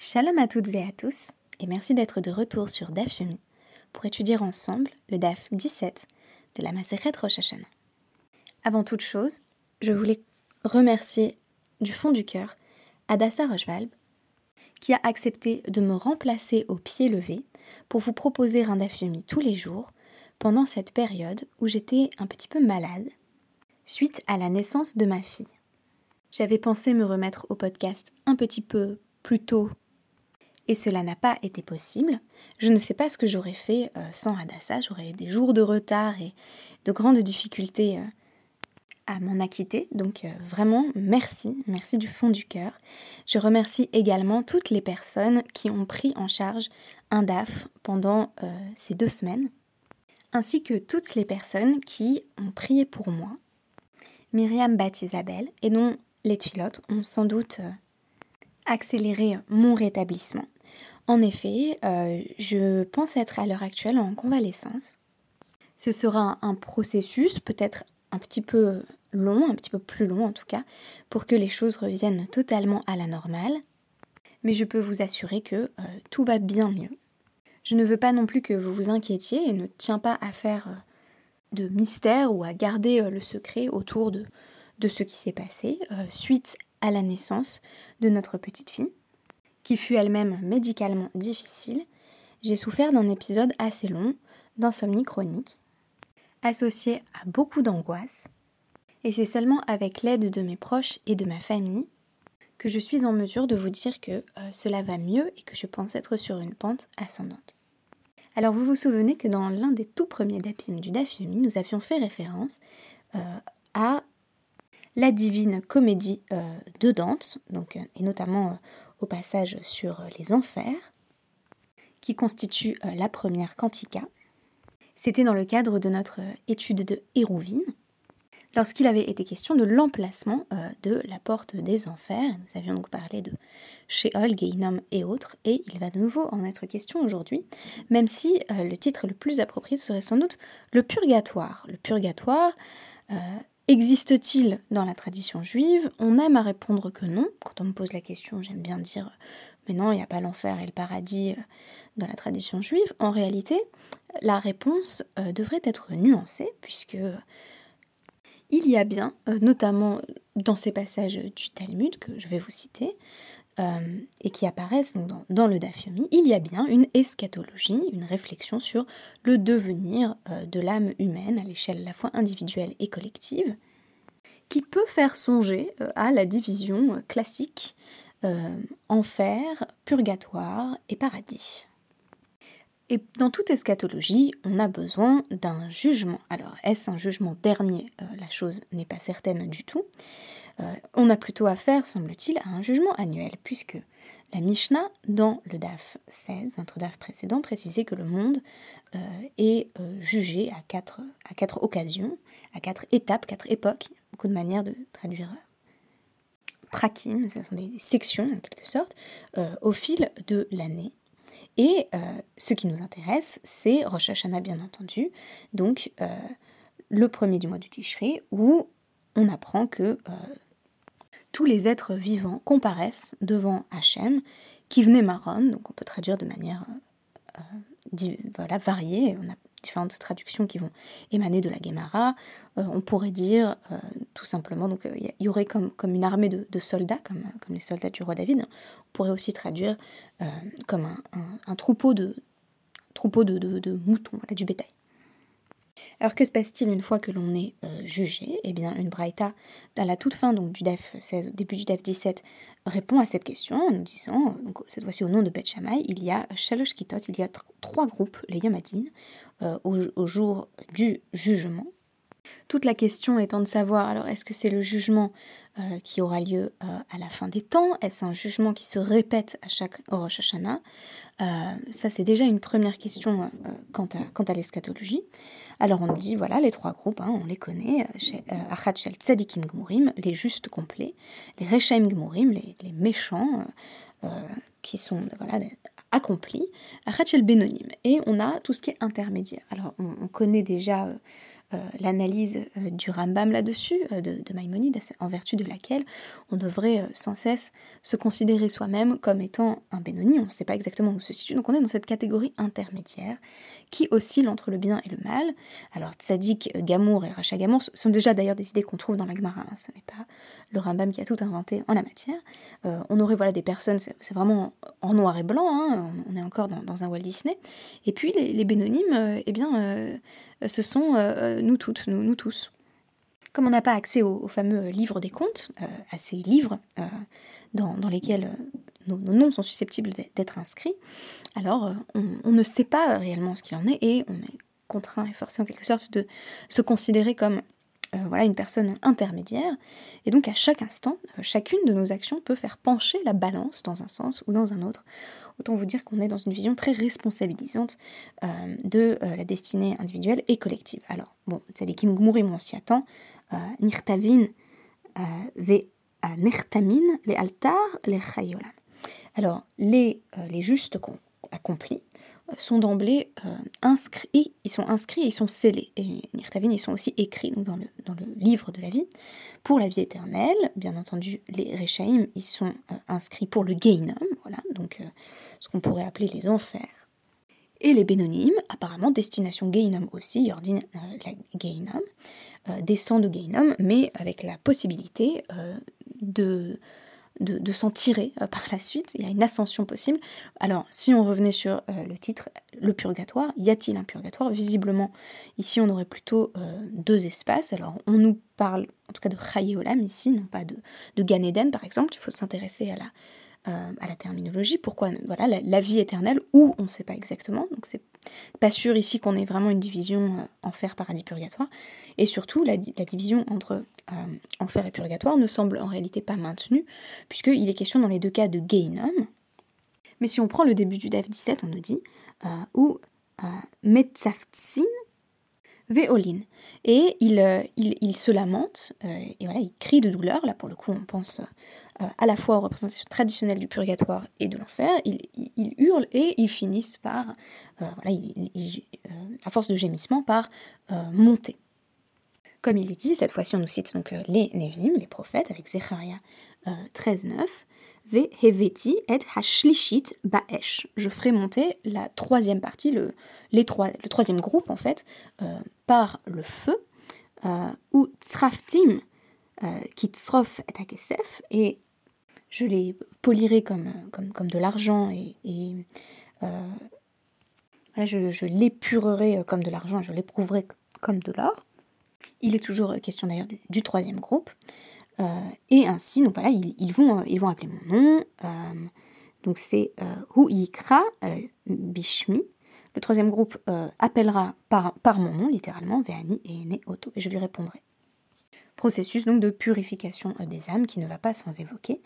Shalom à toutes et à tous, et merci d'être de retour sur DAF pour étudier ensemble le DAF 17 de la Maseret Rosh Hashanah. Avant toute chose, je voulais remercier du fond du cœur Adassa Rochvalb qui a accepté de me remplacer au pied levé pour vous proposer un DAF tous les jours pendant cette période où j'étais un petit peu malade suite à la naissance de ma fille. J'avais pensé me remettre au podcast un petit peu plus tôt et cela n'a pas été possible. Je ne sais pas ce que j'aurais fait euh, sans Adassa, j'aurais eu des jours de retard et de grandes difficultés euh, à m'en acquitter. Donc euh, vraiment, merci, merci du fond du cœur. Je remercie également toutes les personnes qui ont pris en charge un DAF pendant ces deux semaines, ainsi que toutes les personnes qui ont prié pour moi. Myriam Bat Isabelle et dont les pilotes ont sans doute accéléré mon rétablissement. En effet, euh, je pense être à l'heure actuelle en convalescence. Ce sera un processus peut-être un petit peu long, un petit peu plus long en tout cas, pour que les choses reviennent totalement à la normale. Mais je peux vous assurer que euh, tout va bien mieux. Je ne veux pas non plus que vous vous inquiétiez et ne tiens pas à faire euh, de mystère ou à garder le secret autour de, de ce qui s'est passé suite à la naissance de notre petite fille qui fut elle-même médicalement difficile, j'ai souffert d'un épisode assez long d'insomnie chronique, associé à beaucoup d'angoisse, et c'est seulement avec l'aide de mes proches et de ma famille que je suis en mesure de vous dire que euh, cela va mieux et que je pense être sur une pente ascendante. Alors vous vous souvenez que dans l'un des tout premiers dapim du Dafyomi, nous avions fait référence euh, à la divine comédie euh, de Dante, donc, et notamment au passage sur les enfers, qui constitue euh, la première cantica. C'était dans le cadre de notre étude de Hérouvine, lorsqu'il avait été question de l'emplacement euh, de la porte des enfers. Nous avions donc parlé de Sheol, Geinom et autres, et il va de nouveau en être question aujourd'hui, même si euh, le titre le plus approprié serait sans doute le purgatoire. Le purgatoire Existe-t-il dans la tradition juive On aime à répondre que non. Quand on me pose la question, j'aime bien dire mais non, il n'y a pas l'enfer et le paradis euh, dans la tradition juive. En réalité, la réponse euh, devrait être nuancée puisque il y a bien, euh, notamment dans ces passages du Talmud que je vais vous citer, euh, et qui apparaissent dans, le Dafyomi, il y a bien une eschatologie, une réflexion sur le devenir euh, de l'âme humaine à l'échelle à la fois individuelle et collective, qui peut faire songer euh, à la division classique enfer, purgatoire et paradis. Et dans toute eschatologie, on a besoin d'un jugement. Alors, est-ce un jugement dernier La chose n'est pas certaine du tout. Euh, on a plutôt affaire, semble-t-il, à un jugement annuel, puisque la Mishnah, dans le DAF 16, notre DAF précédent, précisait que le monde euh, est euh, jugé à quatre, à quatre occasions, à quatre étapes, quatre époques, beaucoup de manières de traduire prakim, ce sont des sections en quelque sorte, au fil de l'année. Et ce qui nous intéresse, c'est Rosh Hashanah bien entendu, donc le premier du mois du Tishri, où on apprend que tous les êtres vivants comparaissent devant Hachem, qui venait marron, donc on peut traduire de manière euh, euh, voilà, variée, différentes traductions qui vont émaner de la Gemara, euh, on pourrait dire tout simplement, donc il y, aurait comme, une armée de, soldats, comme, les soldats du roi David, on pourrait aussi traduire comme un, troupeau de, de, moutons, du bétail. Alors que se passe-t-il une fois que l'on est euh, jugé? Eh bien, une braïta, à la toute fin donc, du DEF 16, au début du DEF 17, répond à cette question en nous disant, donc, cette fois-ci au nom de Beth il y a Shalosh Kitot, il y a trois groupes, les Yamadines, euh, au, jour du jugement. Toute la question étant de savoir, alors est-ce que c'est le jugement euh, qui aura lieu à la fin des temps Est-ce un jugement qui se répète à chaque Rosh Hashanah? Ça, c'est déjà une première question quant à, quant à l'eschatologie. Alors on nous dit, voilà, les trois groupes, hein, on les connaît, euh, euh, Achat Shel Tzadikim Gmurim, les justes complets, les Rechaim Gmurim, les, méchants, euh, qui sont voilà, accomplis, Achat Shel Benonim, et on a tout ce qui est intermédiaire. Alors on, connaît déjà l'analyse du Rambam là-dessus, de, de, Maïmonide, en vertu de laquelle on devrait sans cesse se considérer soi-même comme étant un Benoni, on ne sait pas exactement où se situe, donc on est dans cette catégorie intermédiaire qui oscille entre le bien et le mal. Alors Tzadik, Gamour et Racha Gamour sont déjà d'ailleurs des idées qu'on trouve dans la Gemara, hein. ce n'est pas le Rambam qui a tout inventé en la matière. Euh, on aurait voilà des personnes, c'est vraiment en noir et blanc, hein. on, est encore dans, un Walt Disney. Et puis les, bénonymes, euh, eh bien, euh, ce sont nous toutes, nous, tous. Comme on n'a pas accès au, fameux livre des comptes, à ces livres dans, lesquels nos, noms sont susceptibles d'être inscrits, alors on, on, ne sait pas réellement ce qu'il en est et on est contraint et forcé en quelque sorte de se considérer comme euh, voilà, une personne intermédiaire. Et donc à chaque instant, euh, chacune de nos actions peut faire pencher la balance dans un sens ou dans un autre. Autant vous dire qu'on est dans une vision très responsabilisante euh, de la destinée individuelle et collective. Alors, bon, Tzadikim Gmurim, on s'y attend. Nirtavin, ve les altars, les chayolam. Alors, les, les justes qu'on accomplit, sont d'emblée euh, inscrits, ils sont inscrits et ils sont scellés. Et Nirtavin, ils sont aussi écrits dans, le, livre de la vie pour la vie éternelle. Bien entendu, les Rechaim, ils sont euh, inscrits pour le Geinam, voilà, donc euh, ce qu'on pourrait appeler les enfers. Et les Bénonymes, apparemment destination Geinam aussi, Yordin la Geinam, descend de Geinam, mais avec la possibilité de de, s'en tirer euh, par la suite, il y a une ascension possible. Alors, si on revenait sur euh, le titre, le purgatoire, y a-t-il un purgatoire? Visiblement, ici on aurait plutôt euh, deux espaces. Alors, on nous parle en tout cas de Chayeolam ici, non pas de, de par exemple, il faut s'intéresser à la, à la terminologie. Pourquoi Voilà, la, vie éternelle, ou on ne sait pas exactement, donc c'est pas sûr ici qu'on ait vraiment une division enfer, paradis, purgatoire. Et surtout, la, division entre euh, enfer et purgatoire ne semble en réalité pas maintenue, puisqu'il est question dans les deux cas de Gainum. Mais si on prend le début du DAF 17, on nous dit euh, ou euh, Metzaftsin Veolin. Et il, il, se lamente, et voilà, il crie de douleur. Là, pour le coup, on pense à la fois aux représentations traditionnelles du purgatoire et de l'enfer. Il, il, hurle et ils finissent par, voilà, à force de gémissement, par monter. Comme il est dit, cette fois-ci on nous cite donc euh, les Nevim, les prophètes, avec Zecharia 13.9, euh, Ve heveti et baesh. Je ferai monter la troisième partie, le, les trois, le troisième groupe en fait, euh, par le feu, ou tsraftim kitzrof et akesef, et je les polirai comme, comme, comme de l'argent et, et je, je l'épurerai comme de l'argent, je l'éprouverai comme de l'or. Il est toujours question d'ailleurs du, troisième groupe. Euh, et ainsi, donc voilà, ils, vont, euh, ils vont appeler mon nom. Euh, donc c'est Hu Yikra Bishmi. Le troisième groupe appellera par, mon nom, littéralement, Veani et Ne Oto, et je lui répondrai. Processus donc de purification des âmes qui ne va pas sans évoquer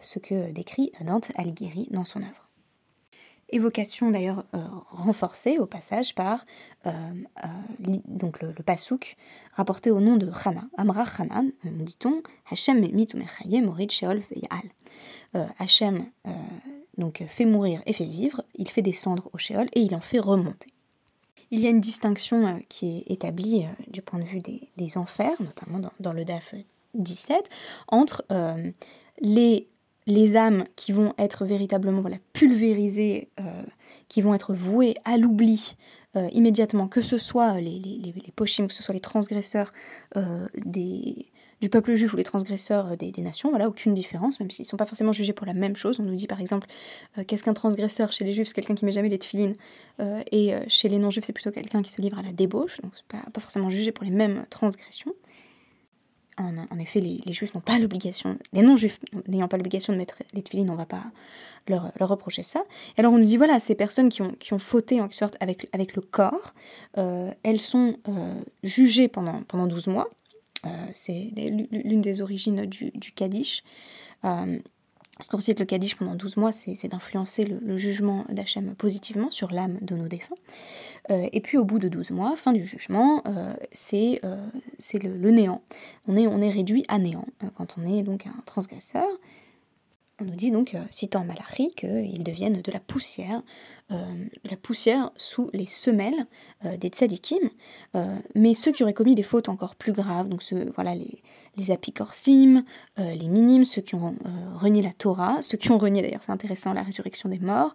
ce que décrit Dante Alighieri dans son œuvre évocation d'ailleurs euh, renforcée au passage par euh, euh, donc le, le pasouk rapporté au nom de Hana. Amra Hanan, nous dit-on, Hachem morid sheol Hachem donc fait mourir et fait vivre, il fait descendre au sheol et il en fait remonter. Il y a une distinction qui est établie du point de vue des, enfers, notamment dans, le DAF 17, entre les les âmes qui vont être véritablement voilà, pulvérisées, euh, qui vont être vouées à l'oubli euh, immédiatement, que ce soit les, les, les, que ce soit les transgresseurs euh, des, du peuple juif ou les transgresseurs des, nations, voilà, aucune différence, même s'ils ne sont pas forcément jugés pour la même chose. On nous dit par exemple, qu'est-ce qu'un transgresseur chez les juifs C'est quelqu'un qui met jamais les tefilines, et chez les non-juifs, c'est plutôt quelqu'un qui se livre à la débauche, donc pas, pas forcément jugé pour les mêmes transgressions. En, effet, les, juifs n'ont pas l'obligation, les non-juifs n'ayant pas l'obligation de mettre les tefilines, on ne va pas leur, reprocher ça. Et alors on nous dit, voilà, ces personnes qui ont, qui ont fauté en quelque sorte avec, avec le corps, euh, elles sont euh, jugées pendant, pendant 12 mois. Euh, c'est l'une des origines du, du Kaddish. Ce qu'on cite le Kaddish pendant 12 mois, c'est d'influencer le, jugement d'Hachem positivement sur l'âme de nos défunts. Euh, et puis au bout de 12 mois, fin du jugement, euh, c'est euh, le, néant. On est, réduit à néant quand on est donc un transgresseur. on nous dit donc, citant Malachi, qu'ils deviennent de la poussière, la poussière sous les semelles des tzadikim, mais ceux qui auraient commis des fautes encore plus graves, donc ceux, voilà, les, les apicorsim, euh, les minimes, ceux qui ont euh, renié la Torah, ceux qui ont renié d'ailleurs, c'est intéressant, la résurrection des morts,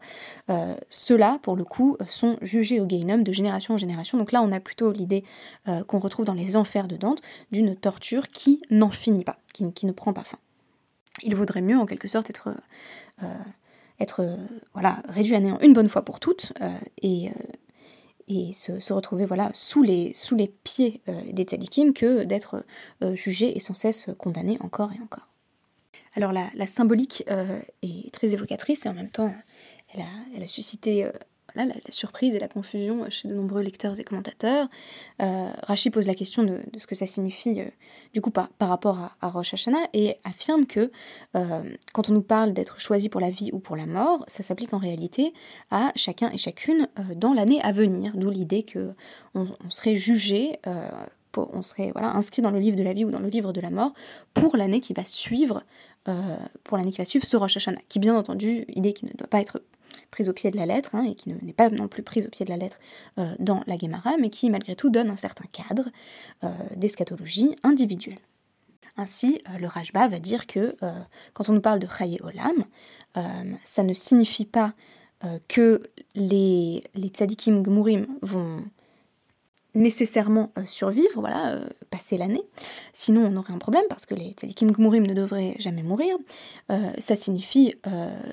euh, ceux-là, pour le coup, sont jugés au Gainum de génération en génération. Donc là, on a plutôt l'idée qu'on retrouve dans les enfers de Dante d'une torture qui n'en finit pas, qui, ne prend pas fin. Il vaudrait mieux, en quelque sorte, être, réduit à néant une bonne fois pour toutes et et se, retrouver voilà sous les, sous les pieds euh, des tzadikim que d'être euh, jugé et sans cesse condamné encore et encore. Alors la, la symbolique euh, est très évocatrice et en même temps elle a, elle a suscité la, surprise et la confusion chez de nombreux lecteurs et commentateurs. Euh, Rachi pose la question de, ce que ça signifie euh, du coup par, rapport à, Rosh Hashanah et affirme que euh, quand on nous parle d'être choisi pour la vie ou pour la mort, ça s'applique en réalité à chacun et chacune dans l'année à venir, d'où l'idée que on, serait jugé on serait inscrit dans le livre de la vie ou dans le livre de la mort pour l'année qui va suivre, pour l'année qui va suivre ce Rosh Hashanah, qui bien entendu, idée qui ne doit pas être prise au pied de la lettre, hein, et qui n'est pas non plus prise au pied de la lettre euh, dans la Gemara, mais qui malgré tout donne un certain cadre euh, d'eschatologie individuelle. Ainsi, euh, le Rajba va dire que quand on nous parle de Chaye Olam, ça ne signifie pas que les, les tzadikim gmurim vont nécessairement euh, survivre, voilà, euh, passer l'année. Sinon, on aurait un problème parce que les tzadikim gmurim ne devraient jamais mourir. Euh, ça, signifie,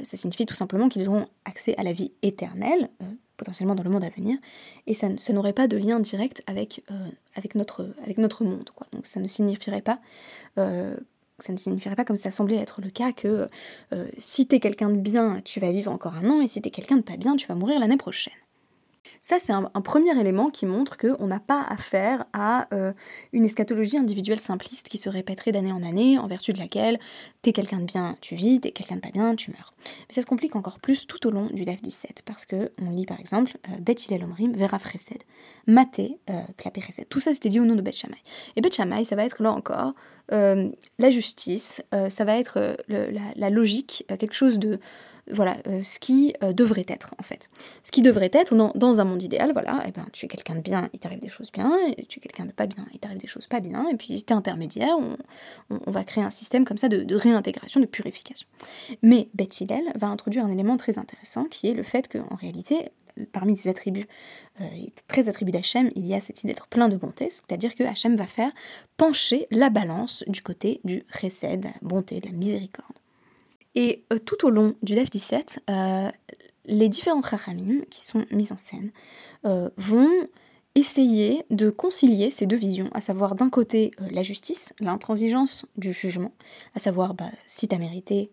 ça signifie tout simplement qu'ils auront accès à la vie éternelle, potentiellement dans le monde à venir, et ça, ça n'aurait pas de lien direct avec, notre, monde. Quoi. Donc ça ne signifierait pas ça ne signifierait pas, comme ça semblait être le cas, que si t'es quelqu'un de bien, tu vas vivre encore un an, et si t'es quelqu'un de pas bien, tu vas mourir l'année prochaine. Ça, c'est un, premier élément qui montre qu'on n'a pas affaire à euh, une eschatologie individuelle simpliste qui se répéterait d'année en année, en vertu de laquelle t'es quelqu'un de bien, tu vis, t'es quelqu'un de pas bien, tu meurs. Mais ça se complique encore plus tout au long du DAF 17, parce que on lit par exemple euh, Bet Omrim, Vera Fresed, Maté, euh, Tout ça, c'était dit au nom de Bet. Et Bet ça va être là encore euh, la justice, ça va être la, logique, quelque chose de voilà, euh, ce qui euh, devrait être en fait. Ce qui devrait être dans, un monde idéal, voilà, eh ben, tu es quelqu'un de bien, il t'arrive des choses bien, tu es quelqu'un de pas bien, il t'arrive des choses pas bien, et puis tu es intermédiaire, on, va créer un système comme ça de, réintégration, de purification. Mais Beth va introduire un élément très intéressant qui est le fait qu'en réalité, parmi les attributs, euh, les très attributs d'Hachem, il y a cette idée d'être plein de bonté, c'est-à-dire que Hachem va faire pencher la balance du côté du chesed, de la bonté, de la miséricorde. Et euh, tout au long du DEF 17, euh, les différents chachamim qui sont mis en scène euh, vont essayer de concilier ces deux visions, à savoir d'un côté la justice, l'intransigeance du jugement, à savoir bah, si tu as mérité,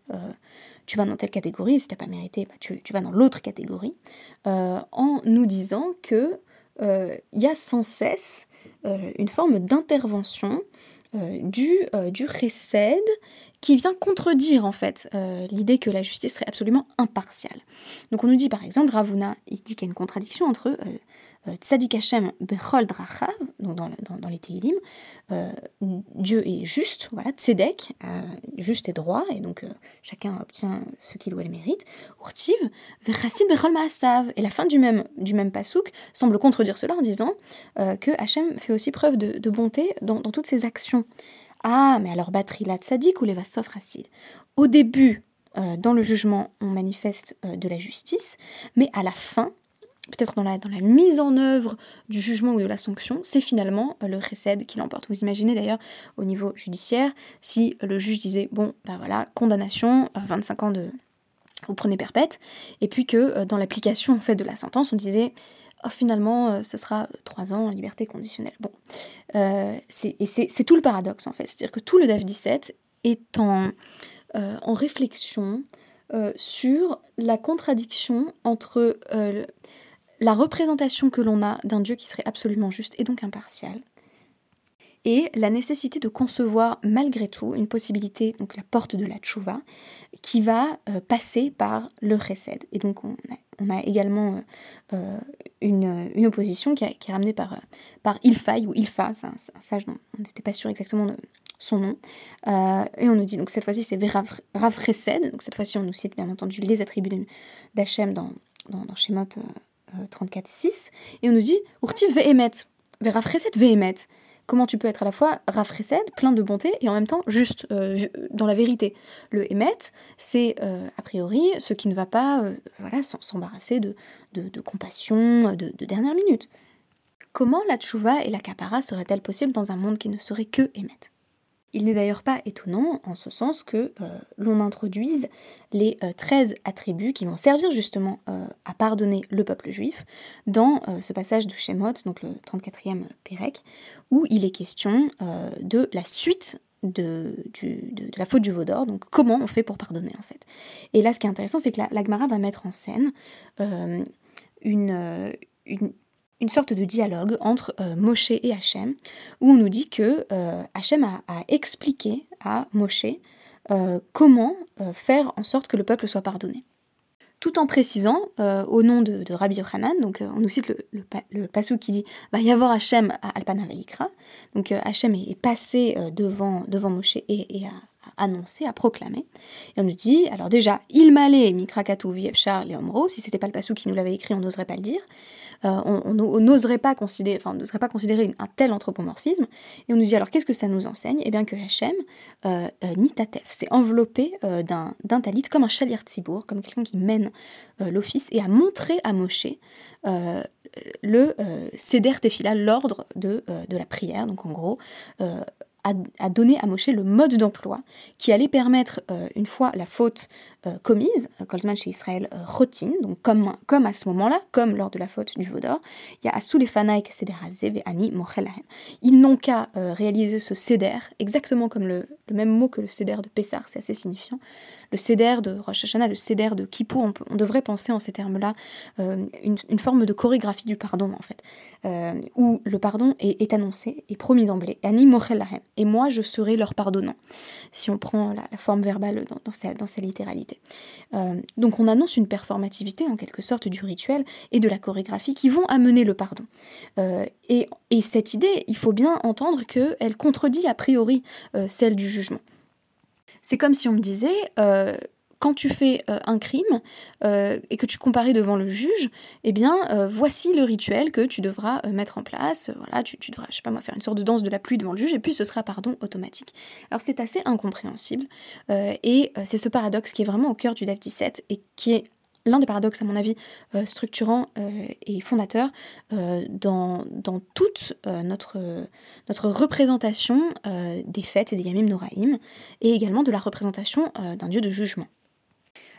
tu vas dans telle catégorie, si tu n'as pas mérité, bah, tu, tu, vas dans l'autre catégorie, en nous disant que il y a sans cesse une forme d'intervention du, du récède qui vient contredire en fait euh, l'idée que la justice serait absolument impartiale. Donc on nous dit par exemple, Ravuna, il dit qu'il y a une contradiction entre euh, euh, Tzadik Hashem Bechol Drachav, donc dans, dans, les Tehillim, Dieu est juste, voilà, Tzedek, juste et droit, et donc chacun obtient ce qu'il ou elle mérite. Urtiv, Vechassid Bechol Maasav, et la fin du même, du même pasouk semble contredire cela en disant que Hashem fait aussi preuve de, bonté dans, dans toutes ses actions. Ah, mais alors batterie la tzaddik ou les vasof racide Au début, euh, dans le jugement, on manifeste euh, de la justice, mais à la fin, peut-être dans la, dans la mise en œuvre du jugement ou de la sanction, c'est finalement euh, le récède qui l'emporte. Vous imaginez d'ailleurs au niveau judiciaire, si le juge disait, bon, ben voilà, condamnation, 25 ans de... Vous prenez perpète, et puis que dans l'application en fait, de la sentence, on disait oh, finalement, euh, ce sera trois ans en liberté conditionnelle. Bon, euh, c'est tout le paradoxe en fait. C'est-à-dire que tout le DAF 17 est en, euh, en réflexion sur la contradiction entre la représentation que l'on a d'un Dieu qui serait absolument juste et donc impartial, et la nécessité de concevoir malgré tout une possibilité, donc la porte de la tchouva, qui va passer par le chesed. Et donc on a également euh, euh, une, opposition qui, est ramenée par, par Ilfai ou Ilfa, c'est un, sage dont on n'était pas sûr exactement de son nom. et on nous dit, donc cette fois-ci c'est Verafresed, donc cette fois-ci on nous cite bien entendu les attributs d'Hachem dans, dans, dans Shemot 34.6, et on nous dit Urtiv Vehemet, Verafresed Vehemet comment tu peux être à la fois rafraîcide, plein de bonté, et en même temps juste euh, dans la vérité. Le émet, c'est euh, a priori ce qui ne va pas euh, voilà, s'embarrasser de, de, compassion, de, de, dernière minute. Comment la tchouva et la kapara seraient-elles possibles dans un monde qui ne serait que émet il n'est d'ailleurs pas étonnant en ce sens que euh, l'on introduise les 13 euh, attributs qui vont servir justement euh, à pardonner le peuple juif dans ce passage de Shemot, donc le 34e Pérec, où il est question de la suite de, la faute du Vaudor, donc comment on fait pour pardonner en fait. Et là ce qui est intéressant c'est que la, la va mettre en scène une, une sorte de dialogue entre euh, Moshe et Hachem, où on nous dit que euh, Hachem a, expliqué à Moshe euh, comment faire en sorte que le peuple soit pardonné. Tout en précisant, au nom de, Rabbi Yochanan, donc on nous cite le, le, passou qui dit Va y avoir Hachem à Alpana Donc Hachem est, passé devant, devant Moshe et, a, annoncé, à proclamer. Et on nous dit, alors déjà, il m'allait Mikrakatu Vievchar Leomro, si c'était pas le passou qui nous l'avait écrit, on n'oserait pas le dire. Euh, on n'oserait pas considérer, un tel anthropomorphisme. Et on nous dit alors qu'est-ce que ça nous enseigne? Eh bien que Hachem, euh, euh, Nitatef, s'est enveloppé d'un talit comme un chalier tzibour, comme quelqu'un qui mène l'office, et a montré à Moshe le Seder Tefila, l'ordre de, de la prière. Donc en gros, a, donné à Moshe le mode d'emploi qui allait permettre, euh, une fois la faute euh, commise, Goldman chez Israël euh, rotin, donc comme, à ce moment-là, comme lors de la faute du Vaudor, il y a Seder Ani Ils n'ont qu'à réaliser ce Seder, exactement comme le, même mot que le Seder de Pessar, c'est assez signifiant, le céder de Rosh Hashanah, le céder de Kippour, on, devrait penser en ces termes-là euh, une, forme de chorégraphie du pardon en fait, euh, où le pardon est, annoncé et promis d'emblée. Et moi, je serai leur pardonnant, si on prend la, forme verbale dans, sa, dans sa, littéralité. Euh, donc on annonce une performativité en quelque sorte du rituel et de la chorégraphie qui vont amener le pardon. et, et, cette idée, il faut bien entendre qu'elle contredit a priori celle du jugement. C'est comme si on me disait, euh, quand tu fais euh, un crime euh, et que tu comparais devant le juge, eh bien, voici le rituel que tu devras mettre en place. Voilà, tu, devras, je sais pas moi, faire une sorte de danse de la pluie devant le juge, et puis ce sera pardon automatique. Alors c'est assez incompréhensible, et c'est ce paradoxe qui est vraiment au cœur du DAF 17 et qui est l'un des paradoxes, à mon avis, euh, structurants euh, et fondateurs euh, dans, toute notre, représentation des fêtes et des Yamim Noraïm, et également de la représentation d'un dieu de jugement.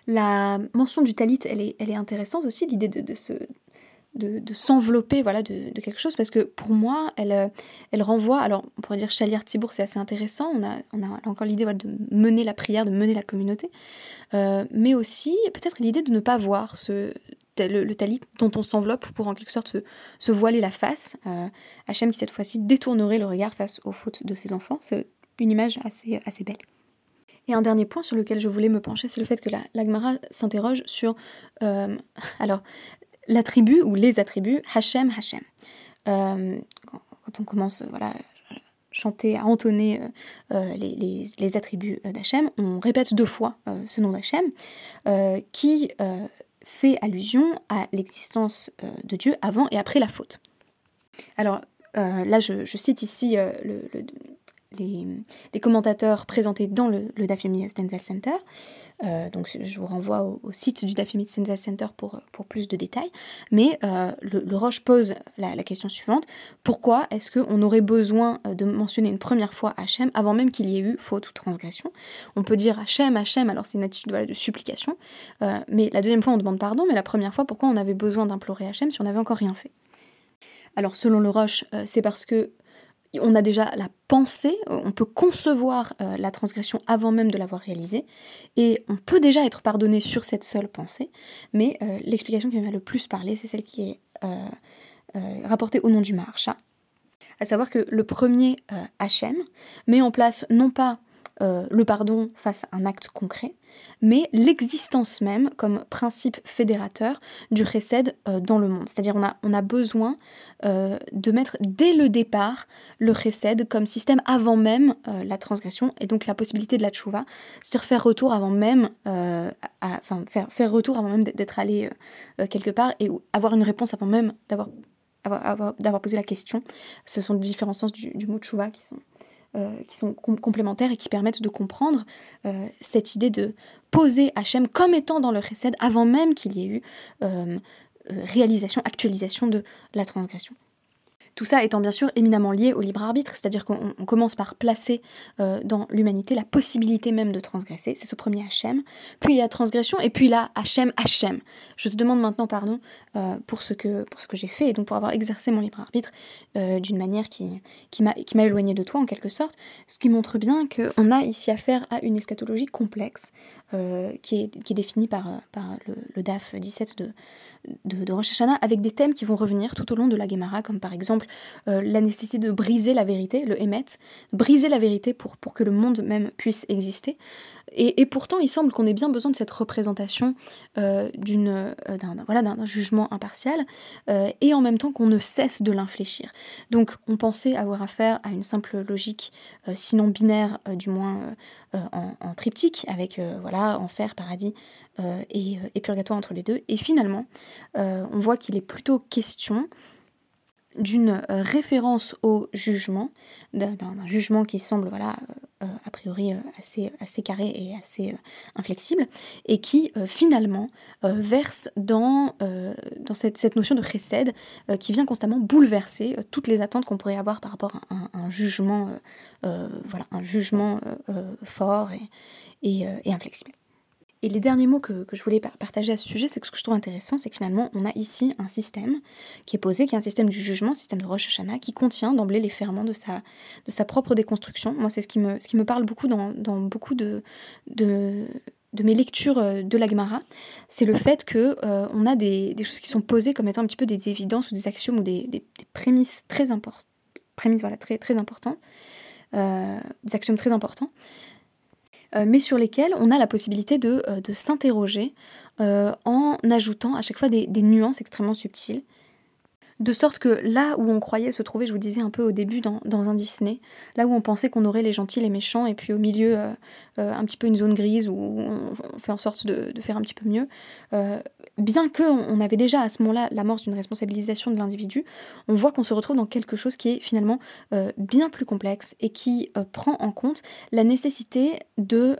La mention du talit, elle est, elle intéressante aussi, l'idée de, ce, de, s'envelopper voilà, de, quelque chose, parce que pour moi, elle, euh, elle renvoie, alors on pourrait dire Chalier Thibour, c'est assez intéressant, on a, on a encore l'idée de mener la prière, de mener la communauté, euh, mais aussi peut-être l'idée de ne pas voir ce, le, talit dont on s'enveloppe pour en quelque sorte se, voiler la face. Euh, Hachem qui cette fois-ci détournerait le regard face aux fautes de ses enfants, c'est une image assez, assez belle. Et un dernier point sur lequel je voulais me pencher, c'est le fait que la, l'Agmara s'interroge sur... Euh, alors, l'attribut ou les attributs Hachem Hachem. Euh, quand, on commence voilà, à chanter, à entonner euh, euh, les, les, attributs d'Hachem, on répète deux fois ce nom d'Hachem qui fait allusion à l'existence de Dieu avant et après la faute. Alors là, je, cite ici le, les, commentateurs présentés dans le, le Dafyomi Stenzel Center. Euh, donc je vous renvoie au, site du Dafyomi Stenzel Center pour, plus de détails. Mais euh, le, Roche pose la, question suivante. Pourquoi est-ce qu'on aurait besoin euh, de mentionner une première fois Hachem avant même qu'il y ait eu faute ou transgression? On peut dire Hachem, Hachem, alors c'est une attitude de supplication. mais la deuxième fois on demande pardon, mais la première fois pourquoi on avait besoin d'implorer Hachem si on n'avait encore rien fait? Alors selon le Roche, c'est parce que on a déjà la pensée, on peut concevoir euh, la transgression avant même de l'avoir réalisée, et on peut déjà être pardonné sur cette seule pensée, mais euh, l'explication qui m'a le plus parlé, c'est celle qui est euh, rapportée au nom du Maharsha, à savoir que le premier Hachem met en place non pas le pardon face à un acte concret, mais l'existence même comme principe fédérateur du recède dans le monde. C'est-à-dire on a, besoin de mettre dès le départ le recède comme système avant même la transgression et donc la possibilité de la tchouva, c'est-à-dire faire retour avant même, faire, retour avant même d'être allé quelque part et avoir une réponse avant même d'avoir posé la question. Ce sont différents sens du, mot tchouva qui sont, euh, qui sont complémentaires et qui permettent de comprendre euh, cette idée de poser Hachem comme étant dans le recède avant même qu'il y ait eu euh, réalisation, actualisation de la transgression. Tout ça étant bien sûr éminemment lié au libre arbitre, c'est-à-dire qu'on commence par placer euh, dans l'humanité la possibilité même de transgresser, c'est ce premier Hachem, puis il y a transgression, et puis là, Hachem, Hachem. Je te demande maintenant pardon euh, pour ce que, que j'ai fait, et donc pour avoir exercé mon libre arbitre euh, d'une manière qui, qui m'a éloigné de toi en quelque sorte, ce qui montre bien qu'on a ici affaire à une eschatologie complexe, qui, est, qui est définie par, par le, le DAF 17 de de, de Rosh Hashanah avec des thèmes qui vont revenir tout au long de la Gemara, comme par exemple euh, la nécessité de briser la vérité, le Emet, briser la vérité pour, pour que le monde même puisse exister. Et, pourtant, il semble qu'on ait bien besoin de cette représentation euh, euh, d'un, d'un, jugement impartial, et en même temps qu'on ne cesse de l'infléchir. Donc, on pensait avoir affaire à une simple logique, sinon binaire, du moins en, triptyque, avec voilà, enfer, paradis, euh, et, euh, purgatoire entre les deux. Et finalement, euh, on voit qu'il est plutôt question d'une référence au jugement, d'un jugement qui semble voilà a priori assez, assez carré et assez inflexible, et qui finalement verse dans, cette, notion de précède qui vient constamment bouleverser toutes les attentes qu'on pourrait avoir par rapport à un, jugement, voilà, un jugement fort et inflexible. Et les derniers mots que, je voulais partager à ce sujet, c'est que ce que je trouve intéressant, c'est que finalement, on a ici un système qui est posé, qui est un système du jugement, système de Rosh Hashanah, qui contient d'emblée les ferments de sa, de sa propre déconstruction. Moi, c'est ce qui me, ce qui me parle beaucoup dans, beaucoup de, de, mes lectures euh, de la Gemara, c'est le fait que euh, on a des, choses qui sont posées comme étant un petit peu des évidences ou des axiomes ou des, des, prémices très importantes, prémices voilà très très importantes, euh, des axiomes très importants, mais sur lesquels on a la possibilité de, euh, s'interroger euh, en ajoutant à chaque fois des, nuances extrêmement subtiles. De sorte que là où on croyait se trouver, je vous disais un peu au début dans, un Disney, là où on pensait qu'on aurait les gentils, les méchants, et puis au milieu un petit peu une zone grise où on, fait en sorte de, faire un petit peu mieux, bien qu'on avait déjà à ce moment-là l'amorce d'une responsabilisation de l'individu, on voit qu'on se retrouve dans quelque chose qui est finalement bien plus complexe et qui prend en compte la nécessité de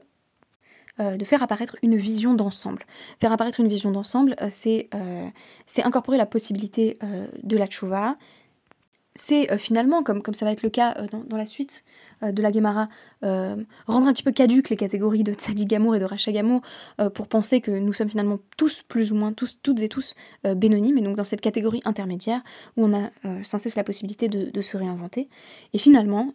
euh, de faire apparaître une vision d'ensemble. Faire apparaître une vision d'ensemble, euh, euh, c'est incorporer la possibilité de la tchouva. C'est finalement, comme, comme ça va être le cas dans, la suite de la Gemara, rendre un petit peu caduques les catégories de Tzadigamour et de Rachagamur pour penser que nous sommes finalement tous, plus ou moins tous, toutes et tous, bénonymes, et donc dans cette catégorie intermédiaire où on a sans cesse la possibilité de se réinventer. Et finalement,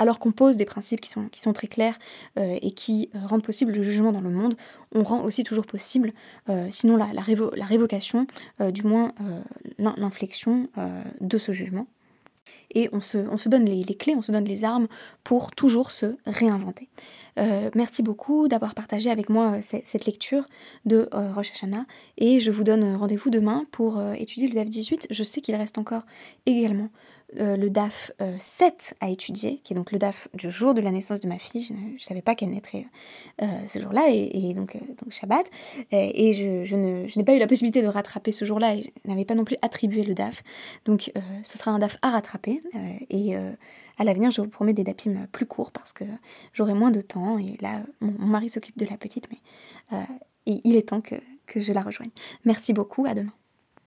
alors qu'on pose des principes qui sont, très clairs euh, et qui euh, rendent possible le jugement dans le monde, on rend aussi toujours possible, euh, sinon la, révocation, du moins l'inflexion de ce jugement. Et on se, on se donne les, clés, on se donne les armes pour toujours se réinventer. merci beaucoup d'avoir partagé avec moi cette lecture de Rosh Hashanah et je vous donne rendez-vous demain pour étudier le DAF 18. Je sais qu'il reste encore également euh, le DAF 7 euh, à étudier, qui est donc le DAF du jour de la naissance de ma fille. Je ne savais pas qu'elle naîtrait euh, ce jour-là, et, donc, donc Shabbat. et je, n'ai pas eu la possibilité de rattraper ce jour-là, et je n'avais pas non plus attribué le DAF. Donc ce sera un DAF à rattraper. et à l'avenir, je vous promets des DAPIM plus courts parce que j'aurai moins de temps. Et là, mon, mari s'occupe de la petite, mais il est temps que, que je la rejoigne. Merci beaucoup, à demain.